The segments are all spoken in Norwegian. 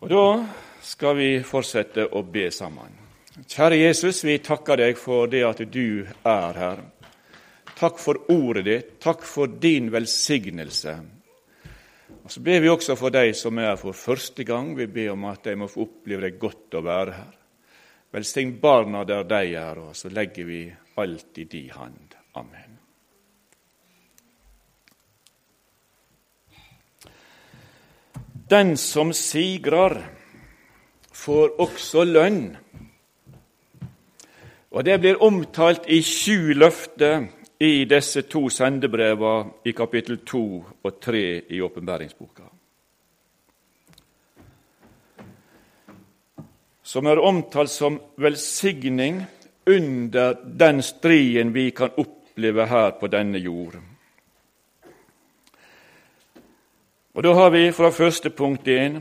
Og Da skal vi fortsette å be sammen. Kjære Jesus, vi takker deg for det at du er her. Takk for ordet ditt, takk for din velsignelse. Og Så ber vi også for de som er her for første gang. Vi ber om at de må få oppleve det godt å være her. Velsign barna der de er, og så legger vi alt i din hand. Amen. Den som sigrer, får også lønn. Og Det blir omtalt i sju løfter i disse to sendebrevene i kapittel 2 og 3 i åpenbæringsboka. Som er omtalt som velsigning under den striden vi kan oppleve her på denne jord. Og Da har vi fra første punkt inn,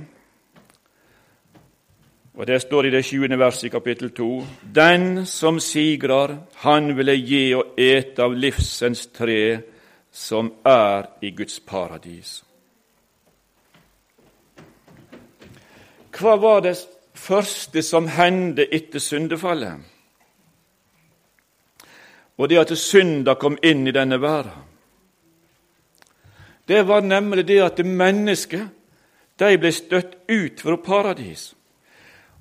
og det står i det sjuende verset i kapittel to Den som sigrar, han vil jeg gi å ete av livsens tre, som er i Guds paradis. Hva var det første som hendte etter syndefallet? Og det at synda kom inn i denne verden det var nemlig det at mennesket de ble støtt ut fra paradis.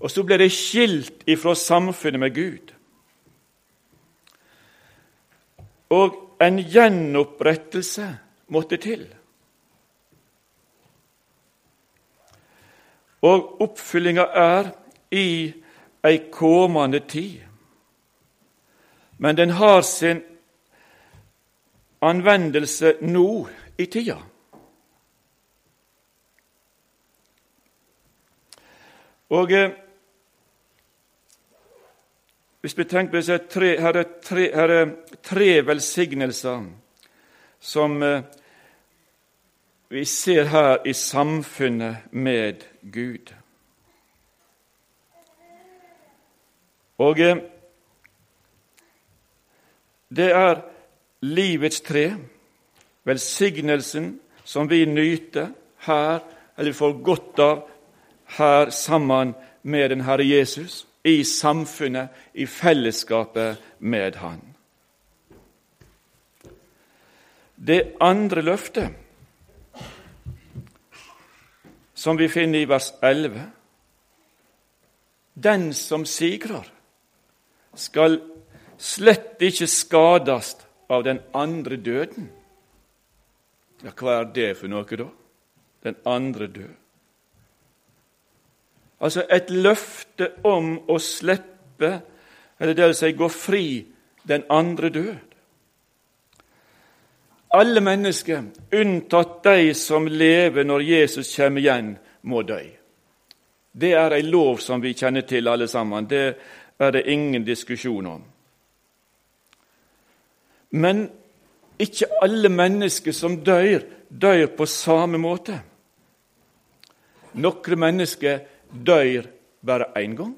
Og så ble de skilt ifra samfunnet med Gud. Og en gjenopprettelse måtte til. Og oppfyllinga er i ei kommende tid. Men den har sin anvendelse nå i tida. Og eh, Hvis vi tenker på disse tre, her er tre, her er tre velsignelser som eh, vi ser her i samfunnet med Gud. Og eh, det er livets tre velsignelsen som vi nyter her, eller får godt av her sammen med den Herre Jesus, i samfunnet, i fellesskapet med Han. Det andre løftet, som vi finner i vers 11 Den som sigrer, skal slett ikke skades av den andre døden. Ja, hva er det for noe, da? Den andre død. Altså et løfte om å slippe, eller det vil si gå fri, den andre død. Alle mennesker, unntatt de som lever når Jesus kommer igjen, må dø. Det er ei lov som vi kjenner til, alle sammen. Det er det ingen diskusjon om. Men ikke alle mennesker som dør, dør på samme måte. Noen mennesker dør bare én gang,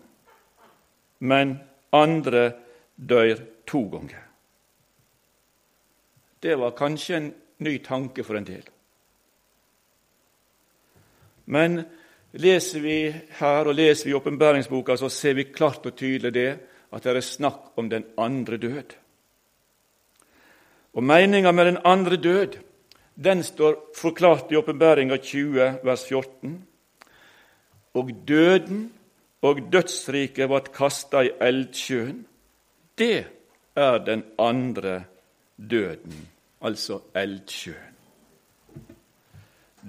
men andre dør to ganger. Det var kanskje en ny tanke for en del. Men leser vi her og leser vi åpenbæringsboka, så ser vi klart og tydelig det at det er snakk om den andre død. Og Meninga med den andre død den står forklart i Åpenbæringa 20, vers 14. Og døden og dødsriket ble kasta i eldsjøen. Det er den andre døden, altså eldsjøen.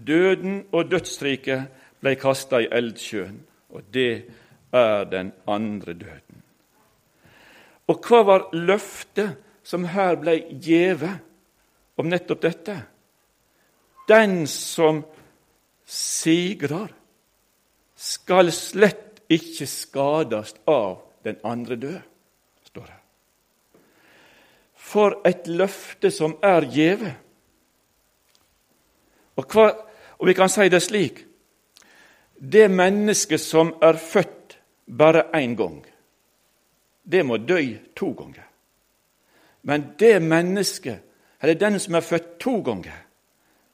Døden og dødsriket ble kasta i eldsjøen, og det er den andre døden. Og hva var løftet som her ble gjeve om nettopp dette. Den som sigrar, skal slett ikke skades av den andre død, står det. For et løfte som er gjeve. Og, og vi kan si det slik Det mennesket som er født bare én gang, det må dø to ganger. Men det mennesket, eller den som er født to ganger,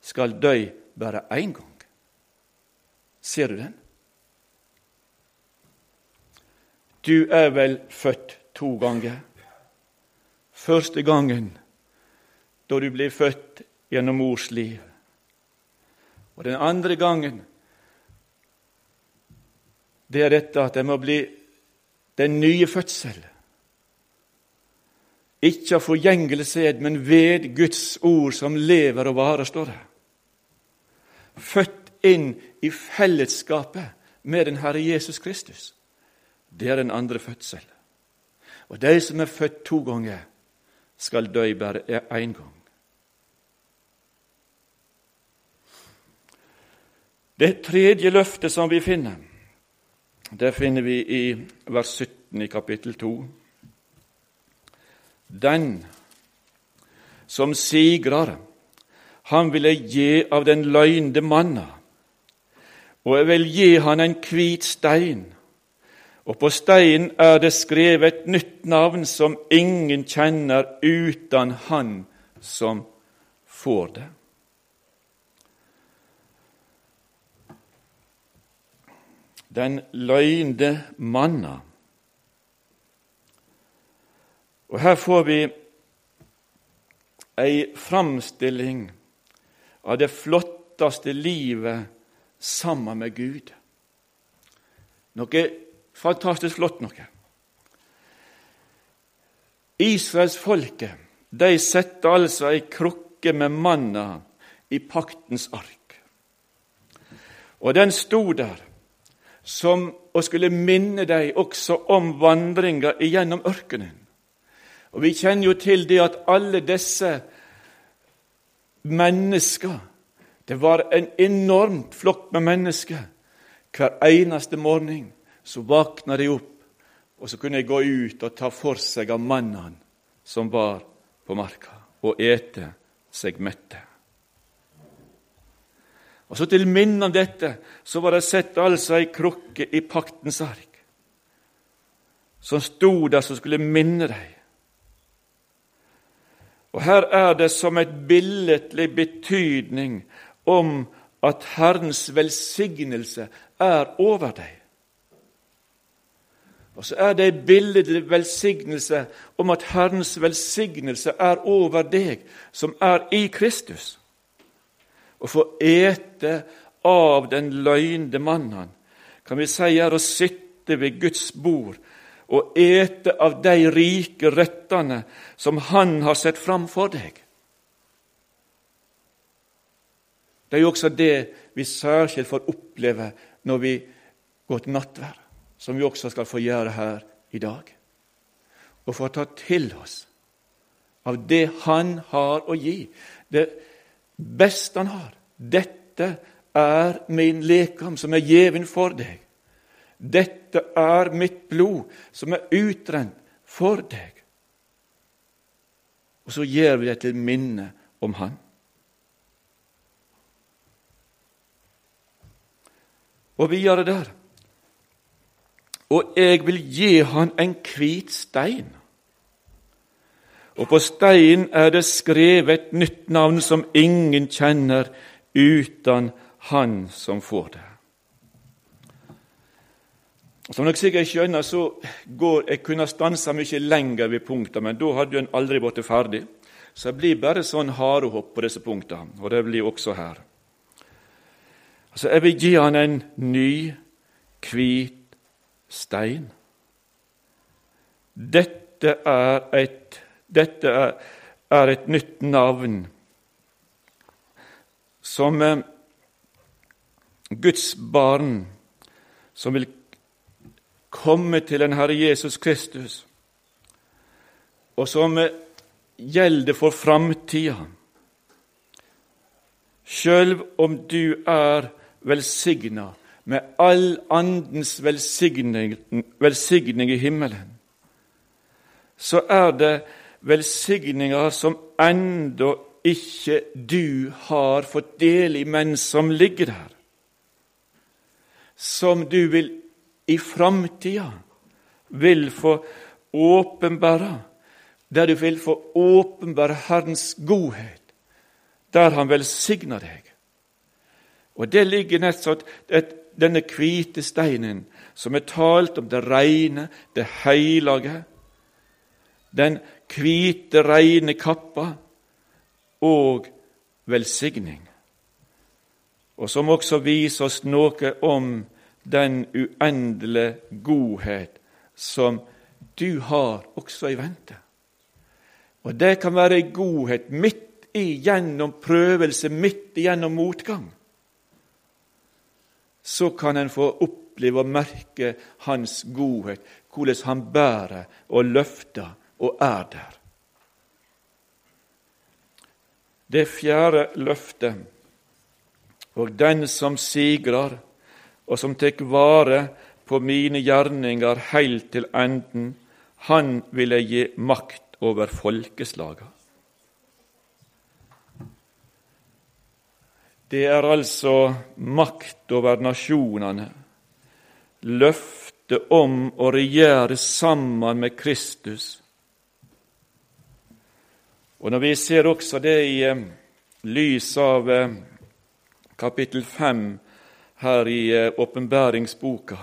skal dø bare én gang. Ser du den? du er vel født to ganger. Første gangen da du blir født gjennom mors liv. Og den andre gangen det er dette at det må bli den nye fødsel. Ikke av forgjengelig sæd, men ved Guds ord som lever og varer, står det. Født inn i fellesskapet med den Herre Jesus Kristus. Det er den andre fødsel. Og de som er født to ganger, skal dø bare én gang. Det tredje løftet som vi finner, det finner vi i vers 17 i kapittel 2. Den som sigrer, han vil jeg gi av den løgnde manna, og jeg vil gi han en hvit stein, og på steinen er det skrevet et nytt navn som ingen kjenner uten han som får det. Den løgnde manna. Og Her får vi ei framstilling av det flotteste livet sammen med Gud. Noe fantastisk flott noe. Israelsfolket satte altså ei krukke med manna i paktens ark. Og den sto der som og skulle minne dem også om vandringa igjennom ørkenen. Og Vi kjenner jo til det at alle disse mennesker Det var en enormt flokk med mennesker. Hver eneste morgen så våkna de opp, og så kunne de gå ut og ta for seg av mannen som var på marka, og ete seg mette. Og så Til minne om dette så var det sett altså ei krukke i paktens ark, som sto der som skulle minne dem og Her er det som et billedlig betydning om at Herrens velsignelse er over deg. Og så er det en billedlig velsignelse om at Herrens velsignelse er over deg som er i Kristus. Å få ete av den løgnde mannen kan vi si er å sitte ved Guds bord og ete av de rike røttene som Han har sett fram for deg. Det er jo også det vi særskilt får oppleve når vi går til nattverd, som vi også skal få gjøre her i dag. Og få ta til oss av det Han har å gi, det beste Han har. Dette er min lekam som er gjeven for deg. Dette er mitt blod, som er utrent for deg. Og så gjør vi det til minne om Han. Og videre der Og jeg vil gi han en hvit stein. Og på steinen er det skrevet et nytt navn som ingen kjenner uten han som får det. Som dere sikkert skjønner, så går Jeg kunne stansa mye lenger ved punktene, men da hadde en aldri blitt ferdig. Så det blir bare sånn harehopp på disse punktene, og det blir også her. Altså, Jeg vil gi han en ny, hvit stein. Dette er et, dette er, er et nytt navn som eh, Guds barn som vil komme til den Herre Jesus Kristus, og som gjelder for framtida. Sjøl om du er velsigna med all andens velsigning, velsigning i himmelen, så er det velsigninger som enda ikke du har fått del i, men som ligger der, som du vil i framtida vil få åpenbære, der du vil få åpenbære Herrens godhet, der Han velsigner deg. Og det ligger nettopp denne hvite steinen, som er talt om det reine, det hellige, den hvite, reine kappa og velsigning, og som også viser oss noe om den uendelige godhet som du har også i vente. Og det kan være ei godhet midt igjennom prøvelse, midt igjennom motgang. Så kan en få oppleve og merke Hans godhet, hvordan Han bærer og løfter og er der. Det fjerde løftet, og den som sigrer, og som tek vare på mine gjerninger heilt til enden, han vil jeg gi makt over folkeslaga. Det er altså makt over nasjonene, løftet om å regjere sammen med Kristus. Og Når vi ser også det i eh, lys av eh, kapittel 5 her i eh, åpenbæringsboka,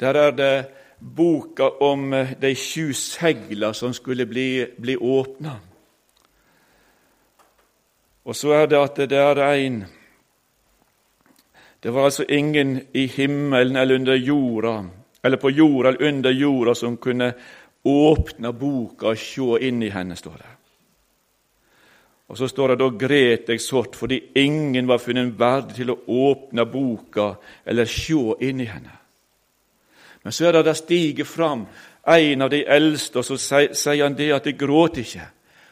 der er det boka om eh, de sju segla som skulle bli, bli åpna. Og så er det at det er en Det var altså ingen i himmelen eller under jorda, eller på jorda eller under jorda, som kunne åpne boka og se inn i henne, står det. Og så står det da gret jeg sårt fordi ingen var funnet verdig til å åpne boka eller se inn i henne. Men så er det det stiger fram en av de eldste, og så sier han det at de gråter ikke.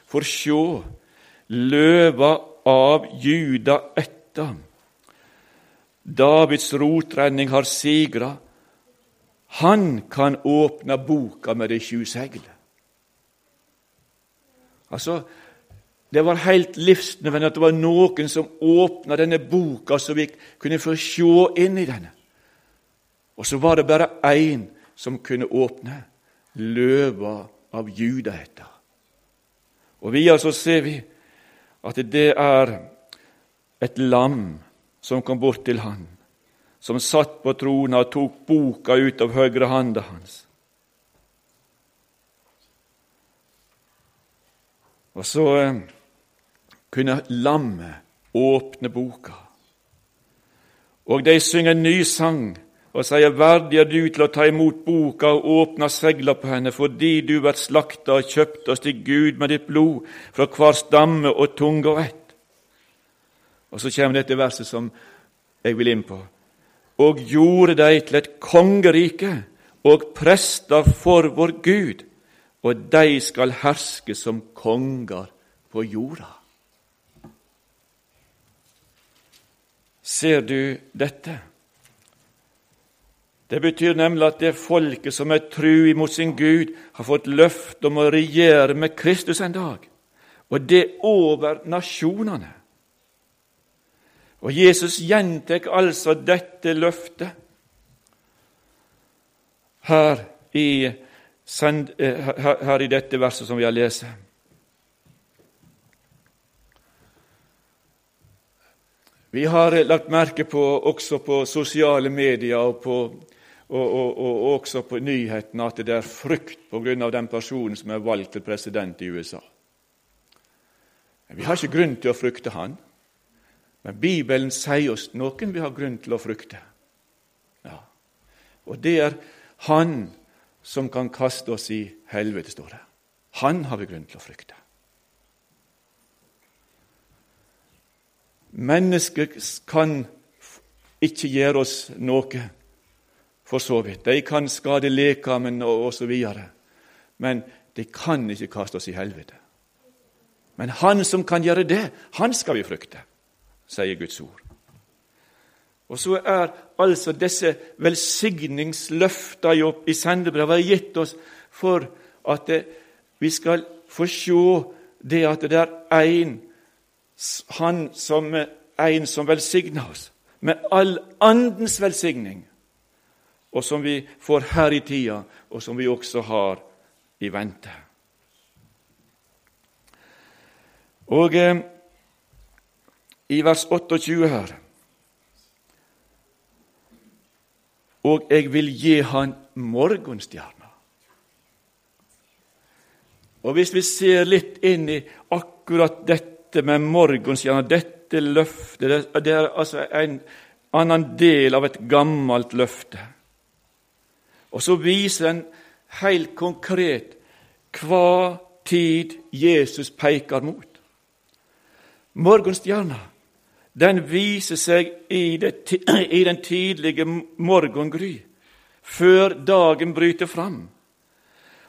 For sjå, løva av Juda etter. Davids rotrenning har sigra. Han kan åpne boka med de sju segl. Altså, det var helt livsnødvendig at det var noen som åpna denne boka, så vi kunne få se inn i denne. Og så var det bare én som kunne åpne. Løva av Juda heter Og videre så ser vi at det er et lam som kom bort til han, som satt på trona og tok boka ut av høyre handa hans. Og så eh, kunne lammet åpne boka. Og de synger en ny sang og sier, Verdig er du til å ta imot boka og åpne segla på henne, fordi du blir slakta og kjøpt oss til Gud med ditt blod, fra hver stamme og tunge og ett. Og så kommer dette verset som jeg vil inn på. Og gjorde deg til et kongerike og prester for vår Gud, og de skal herske som konger på jorda. Ser du dette? Det betyr nemlig at det folket som er tru imot sin Gud, har fått løfte om å regjere med Kristus en dag, og det over nasjonene. Og Jesus gjentar altså dette løftet her i, eh, her i dette verset som vi har lest. Vi har lagt merke på, også på sosiale medier og på og, og, og, også på nyhetene at det er frykt pga. den personen som er valgt til president i USA. Vi har ikke grunn til å frykte han, men Bibelen sier oss noen vi har grunn til å frykte. Ja. Og det er han som kan kaste oss i helvete, står det. Han har vi grunn til å frykte. Mennesket kan ikke gjøre oss noe for så vidt. De kan skade lekamen og osv. Men de kan ikke kaste oss i helvete. Men Han som kan gjøre det, han skal vi frykte, sier Guds ord. Og så er altså disse velsigningsløftene i sendebrevet gitt oss for at vi skal få se det at det er en, han som, en som velsigner oss, med all andens velsigning og som vi får her i tida, og som vi også har i vente. Og eh, i vers 28 her. Og jeg vil gi han morgenstjerna. Og Hvis vi ser litt inn i akkurat dette med morgenstjerna, dette løftet Det er altså en annen del av et gammelt løfte. Og så viser den helt konkret hva tid Jesus peker mot. Morgenstjerna den viser seg i, det, i den tidlige morgengry, før dagen bryter fram.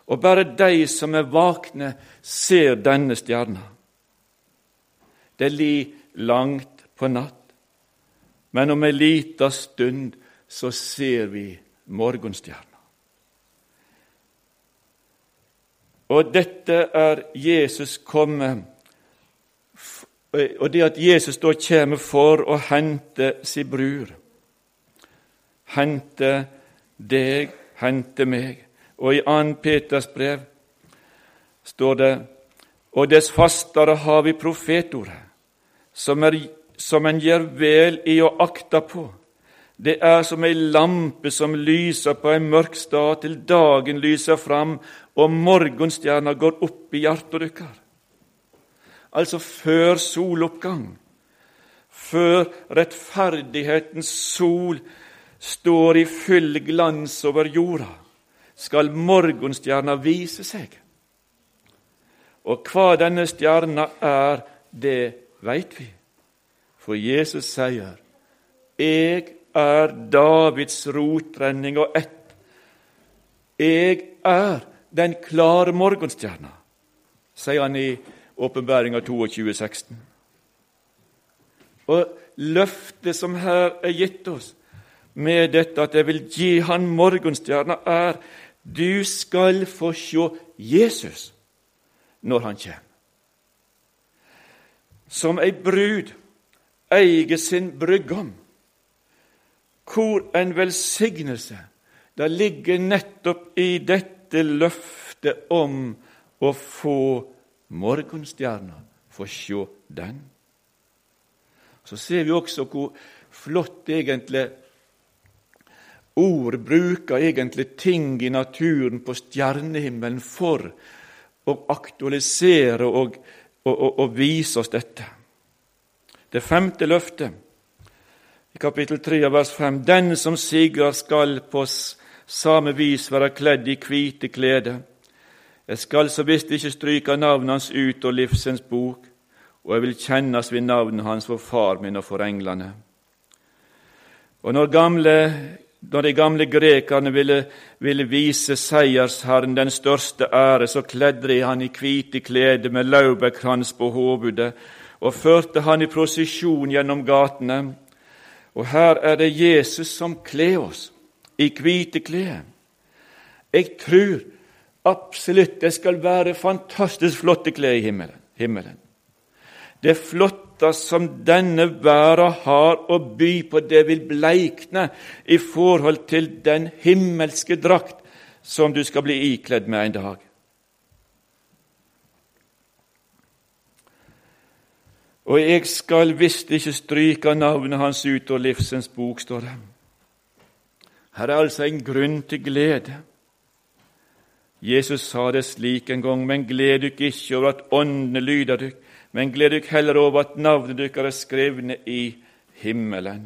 Og bare de som er vakne, ser denne stjerna. Det li langt på natt, men om ei lita stund så ser vi morgenstjerna. Og dette er Jesus kommet og det at Jesus da kommer for å hente sin bror. Hente deg, hente meg. Og i 2. Peters brev står det og dess fastere har vi profetordet, som, er, som en gjør vel i å akta på. Det er som ei lampe som lyser på ei mørk stad til dagen lyser fram og morgenstjerna går opp i hjertet deres altså før soloppgang, før rettferdighetens sol står i full glans over jorda, skal morgenstjerna vise seg. Og hva denne stjerna er, det veit vi, for Jesus sier, 'Jeg er Davids rotrenning og ett'. Jeg er den klare morgenstjerna, sier han i Åpenbæringa 22, 16. Og løftet som her er gitt oss, med dette at jeg vil gi han morgenstjerna, er du skal få se Jesus når han kommer. Som ei brud eier sin brudgom. Hvor en velsignelse det ligger nettopp i dette løftet om å få morgenstjerna, få sjå den. Så ser vi også hvor flott egentlig ord bruker egentlig ting i naturen på stjernehimmelen for å aktualisere og, og, og, og vise oss dette. Det femte løftet, i kapittel 3 av vers 5.: Den som sigrer, skal på samme vis være kledd i hvite klede jeg skal så visst ikke stryke navnet hans ut av livsens bok, og jeg vil kjennes ved navnet hans for far min og for englene. Og når, gamle, når de gamle grekerne ville, ville, vise seiersherren den største ære, så kledde de han i hvite klede med laurbærkrans på hovedet og førte han i prosesjon gjennom gatene. Og her er det Jesus som kler oss i hvite klær. Jeg tror Absolutt, det skal være fantastisk flotte klær i himmelen. Det flotte som denne verden har å by på, det vil bleikne i forhold til den himmelske drakt som du skal bli ikledd med en dag. Og jeg skal visst ikke stryke navnet hans ut av livsens bok, står det. Her er altså en grunn til glede. Jesus sa det slik en gang, men gled dykk ikke over at åndene lyder dykk, men gled dykk heller over at navnet dykkar er skrevne i himmelen.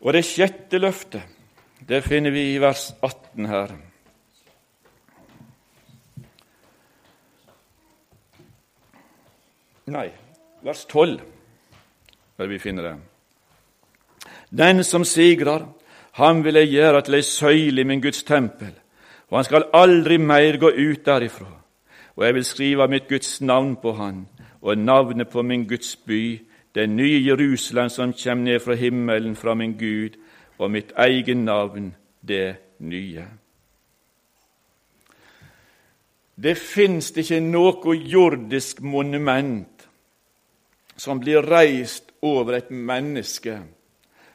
Og det sjette løftet, det finner vi i vers 18 her. Nei, vers 12, der vi finner det. Den som sigrar, han vil jeg gjøre til ei søyle i min Guds tempel, og han skal aldri meir gå ut derifra. Og jeg vil skrive mitt Guds navn på han, og navnet på min Guds by, det nye Jerusalem som kommer ned fra himmelen fra min Gud, og mitt eget navn, det nye. Det fins ikke noe jordisk monument som blir reist over et menneske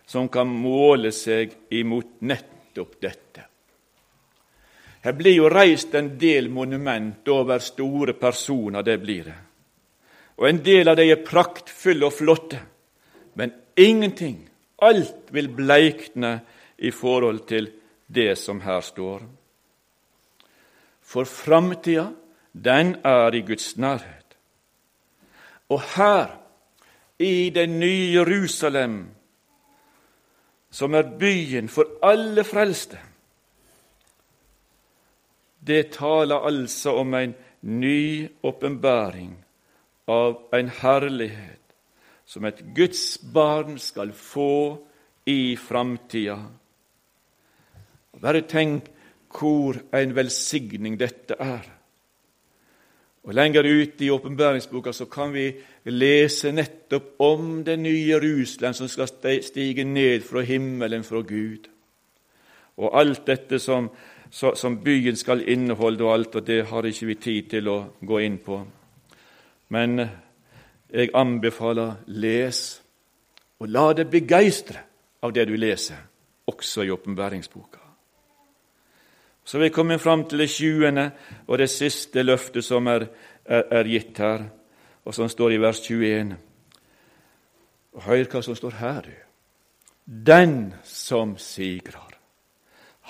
som kan måle seg imot nettopp dette. Her blir jo reist en del monument over store personer, det blir det. og en del av dem er praktfulle og flotte. Men ingenting, alt vil bleikne i forhold til det som her står. For framtida, den er i Guds nærhet. Og her, i det nye Jerusalem, som er byen for alle frelste, det taler altså om en ny åpenbaring av en herlighet som et Guds barn skal få i framtida. Bare tenk hvor en velsigning dette er. Og Lenger ute i åpenbæringsboka kan vi lese nettopp om det nye Jerusalem som skal stige ned fra himmelen, fra Gud. Og alt dette som, som byen skal inneholde, og alt, og det har ikke vi tid til å gå inn på. Men jeg anbefaler les, og la deg begeistre av det du leser, også i åpenbæringsboka. Så vi kommer fram til det tjuende og det siste løftet som er, er, er gitt her, og som står i vers 21. Og Hør hva som står her, du. Den som sigrer,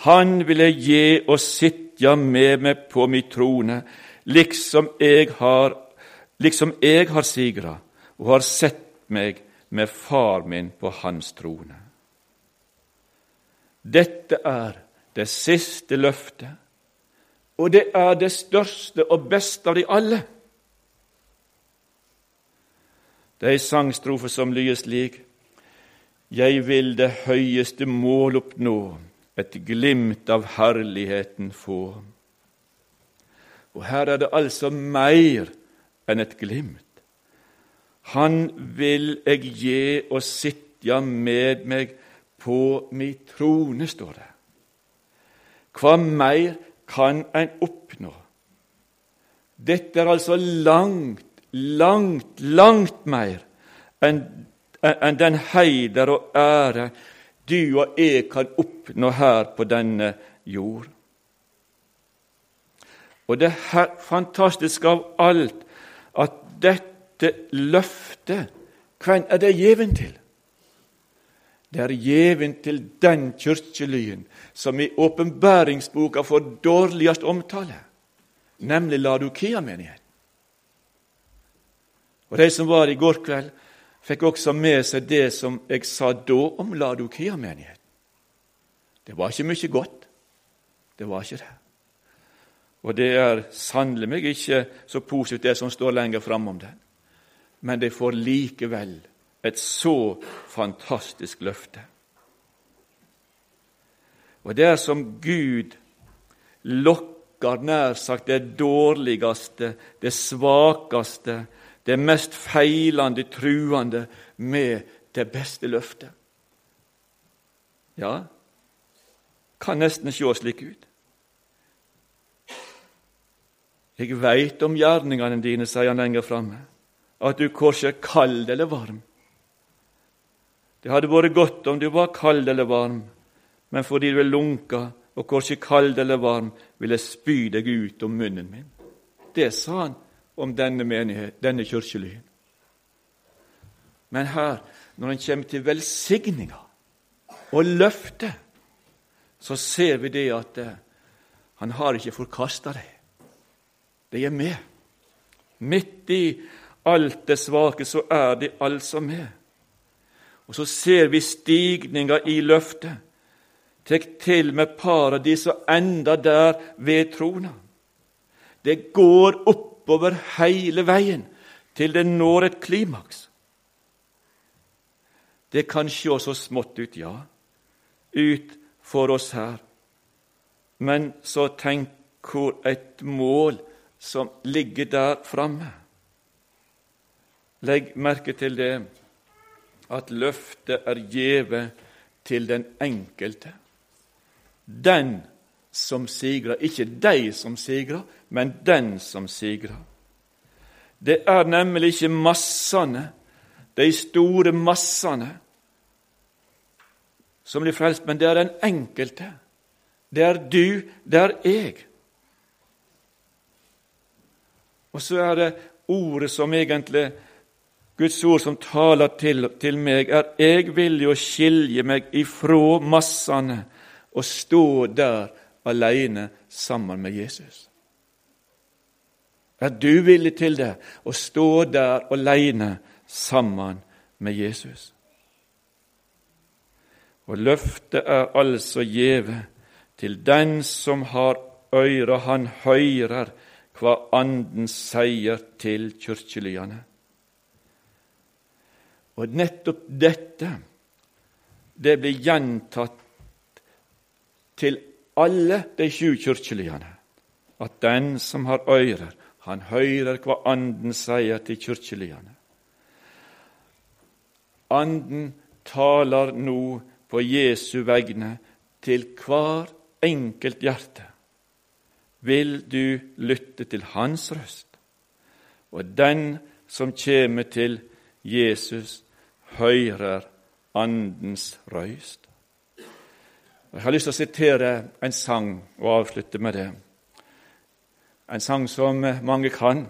han vil jeg gi og sitte med meg på mi trone, liksom jeg har liksom har sigra og har sett meg med far min på hans trone. Dette er det siste løftet, og det er det største og beste av de alle. Det er ei sangstrofe som lyder slik.: Jeg vil det høyeste mål oppnå, et glimt av herligheten få. Og her er det altså mer enn et glimt. Han vil jeg gi og sitja med meg på mi trone, står det. Hva mer kan en oppnå? Dette er altså langt, langt, langt mer enn en den heider og ære du og jeg kan oppnå her på denne jord. Og det her, fantastiske av alt at dette løftet, hvem er det gjeven til? Det er gjeven til den kirkelyen som i åpenbæringsboka får dårligst omtale, nemlig Ladukia-menigheten. Og De som var i går kveld, fikk også med seg det som jeg sa da om Ladokia-menigheten. Det var ikke mye godt. Det var ikke det. Og det er sannelig meg ikke så positivt, det som står lenger fram om den. Men det får likevel et så fantastisk løfte. Og det er som Gud lokker nær sagt det dårligste, det svakeste, det mest feilende, truende med det beste løftet. Ja, kan nesten sjå slik ut. Jeg veit om gjerningene dine, sier han lenger framme, at du korkje kald eller varm. Det hadde vært godt om du var kald eller varm, men fordi du er lunka og korkje kald eller varm, vil jeg spy deg ut om munnen min. Det sa han om denne menighet, denne kirkelyen. Men her, når en kommer til velsigninga og løftet, så ser vi det at eh, han har ikke forkasta deg. De er med. Midt i alt det svake så er de altså med. Og så ser vi stigninga i løftet. Tek til med paradis og enda der ved trona. Det går oppover hele veien til det når et klimaks. Det kan sjå så smått ut, ja, ut for oss her. Men så tenk hvor et mål som ligger der framme. Legg merke til det at løftet er gjeve til den enkelte. Den som sigrer. Ikke de som sigrer, men den som sigrer. Det er nemlig ikke massene, de store massene, som blir frelst, men det er den enkelte. Det er du, det er jeg. Og så er det ordet som egentlig Guds ord som taler til, til meg, er jeg vil å skilje meg ifra massene og stå der alene sammen med Jesus. Er du villig til det, å stå der alene sammen med Jesus? Og løftet er altså gjeve til den som har øyre, han høyrer hva Anden sier til kyrkjelyane. Og nettopp dette, det blir gjentatt til alle de sju kirkelyene, at den som har ører, han høyrer hva Anden sier til kirkelyene. Anden taler nå på Jesu vegne til hver enkelt hjerte. Vil du lytte til hans røst? Og den som kommer til Jesus, høyrer Andens røyst. Jeg har lyst til å sitere en sang og avslutte med det. En sang som mange kan.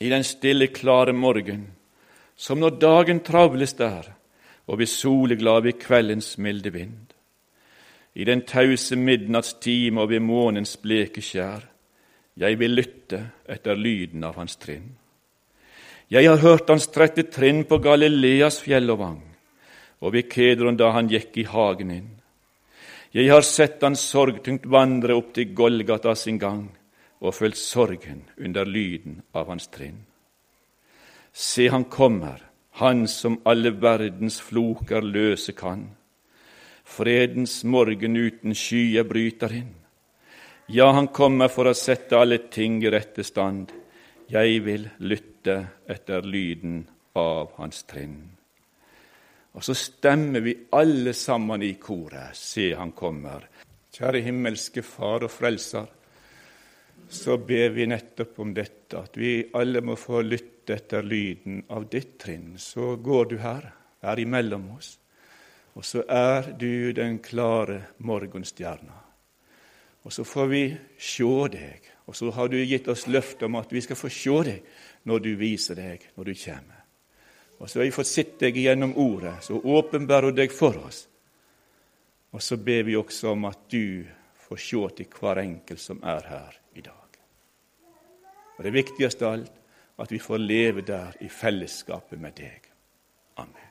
I den stille, klare morgen, som når dagen travles der, og vi soleglade ved kveldens milde vind. I den tause midnattstime og ved månens bleke skjær, jeg vil lytte etter lyden av hans trinn. Jeg har hørt hans trette trinn på Galileas fjell og vang, og ved Kedron da han gikk i hagen inn. Jeg har sett han sorgtungt vandre opp til Golgata sin gang, og følt sorgen under lyden av hans trinn. Se, han kommer, han som alle verdens floker løse kan. Fredens morgen uten skyer bryter inn. Ja, han kommer for å sette alle ting i rette stand. Jeg vil lytte etter lyden av hans trinn. Og så stemmer vi alle sammen i koret. Se, han kommer. Kjære himmelske Far og Frelser, så ber vi nettopp om dette, at vi alle må få lytte etter lyden av ditt trinn. Så går du her, er imellom oss, og så er du den klare morgenstjerna. Og så får vi sjå deg og så har du gitt oss løfte om at vi skal få se deg når du viser deg, når du kommer. Og så har vi fått sett deg gjennom Ordet, så åpenbærer du deg for oss. Og så ber vi også om at du får se til hver enkelt som er her i dag. Og det viktigste av alt, at vi får leve der i fellesskapet med deg. Amen.